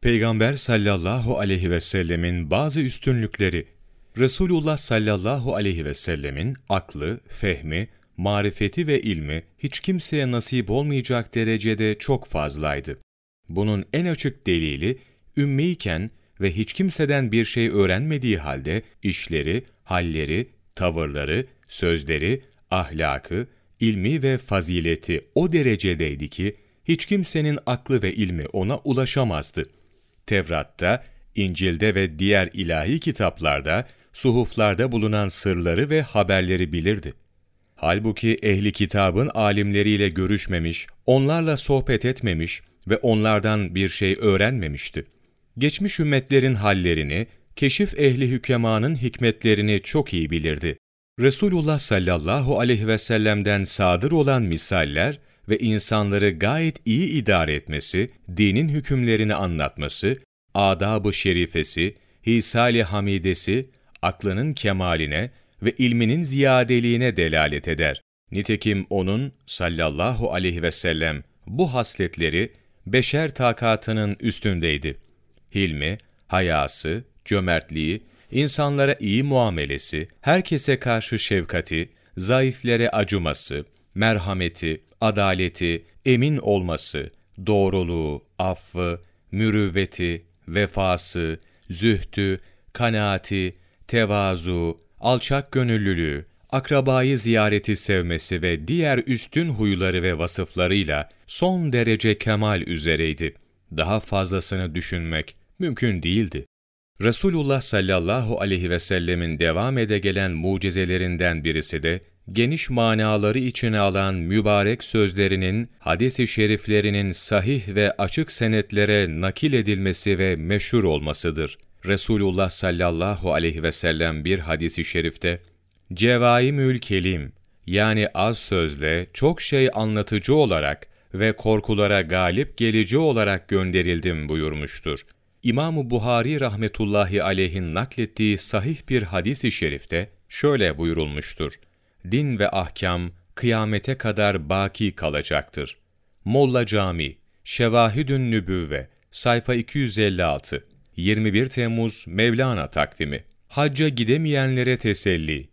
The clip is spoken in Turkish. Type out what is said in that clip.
Peygamber sallallahu aleyhi ve sellemin bazı üstünlükleri Resulullah sallallahu aleyhi ve sellemin aklı, fehmi, marifeti ve ilmi hiç kimseye nasip olmayacak derecede çok fazlaydı. Bunun en açık delili, ümmiyken ve hiç kimseden bir şey öğrenmediği halde işleri, halleri, tavırları, sözleri, ahlakı, ilmi ve fazileti o derecedeydi ki, hiç kimsenin aklı ve ilmi ona ulaşamazdı. Tevrat'ta, İncil'de ve diğer ilahi kitaplarda, suhuflarda bulunan sırları ve haberleri bilirdi. Halbuki ehli kitabın alimleriyle görüşmemiş, onlarla sohbet etmemiş ve onlardan bir şey öğrenmemişti. Geçmiş ümmetlerin hallerini, keşif ehli hükemanın hikmetlerini çok iyi bilirdi. Resulullah sallallahu aleyhi ve sellem'den sadır olan misaller ve insanları gayet iyi idare etmesi, dinin hükümlerini anlatması, adab-ı şerifesi, hisali hamidesi, aklının kemaline ve ilminin ziyadeliğine delalet eder. Nitekim onun sallallahu aleyhi ve sellem bu hasletleri beşer takatının üstündeydi. Hilmi, hayası, cömertliği, insanlara iyi muamelesi, herkese karşı şefkati, zayıflere acıması, merhameti, adaleti, emin olması, doğruluğu, affı, mürüvveti, vefası, zühtü, kanaati, tevazu, alçak gönüllülüğü, akrabayı ziyareti sevmesi ve diğer üstün huyları ve vasıflarıyla son derece kemal üzereydi. Daha fazlasını düşünmek mümkün değildi. Resulullah sallallahu aleyhi ve sellemin devam ede gelen mucizelerinden birisi de, geniş manaları içine alan mübarek sözlerinin, hadis-i şeriflerinin sahih ve açık senetlere nakil edilmesi ve meşhur olmasıdır. Resulullah sallallahu aleyhi ve sellem bir hadisi şerifte, Cevaimül Kelim, yani az sözle çok şey anlatıcı olarak ve korkulara galip gelici olarak gönderildim buyurmuştur. İmam-ı Buhari rahmetullahi aleyhin naklettiği sahih bir hadis-i şerifte şöyle buyurulmuştur. Din ve ahkam kıyamete kadar baki kalacaktır. Molla Cami, Şevahidün Nübüvve, sayfa 256, 21 Temmuz Mevlana takvimi. Hacca gidemeyenlere teselli,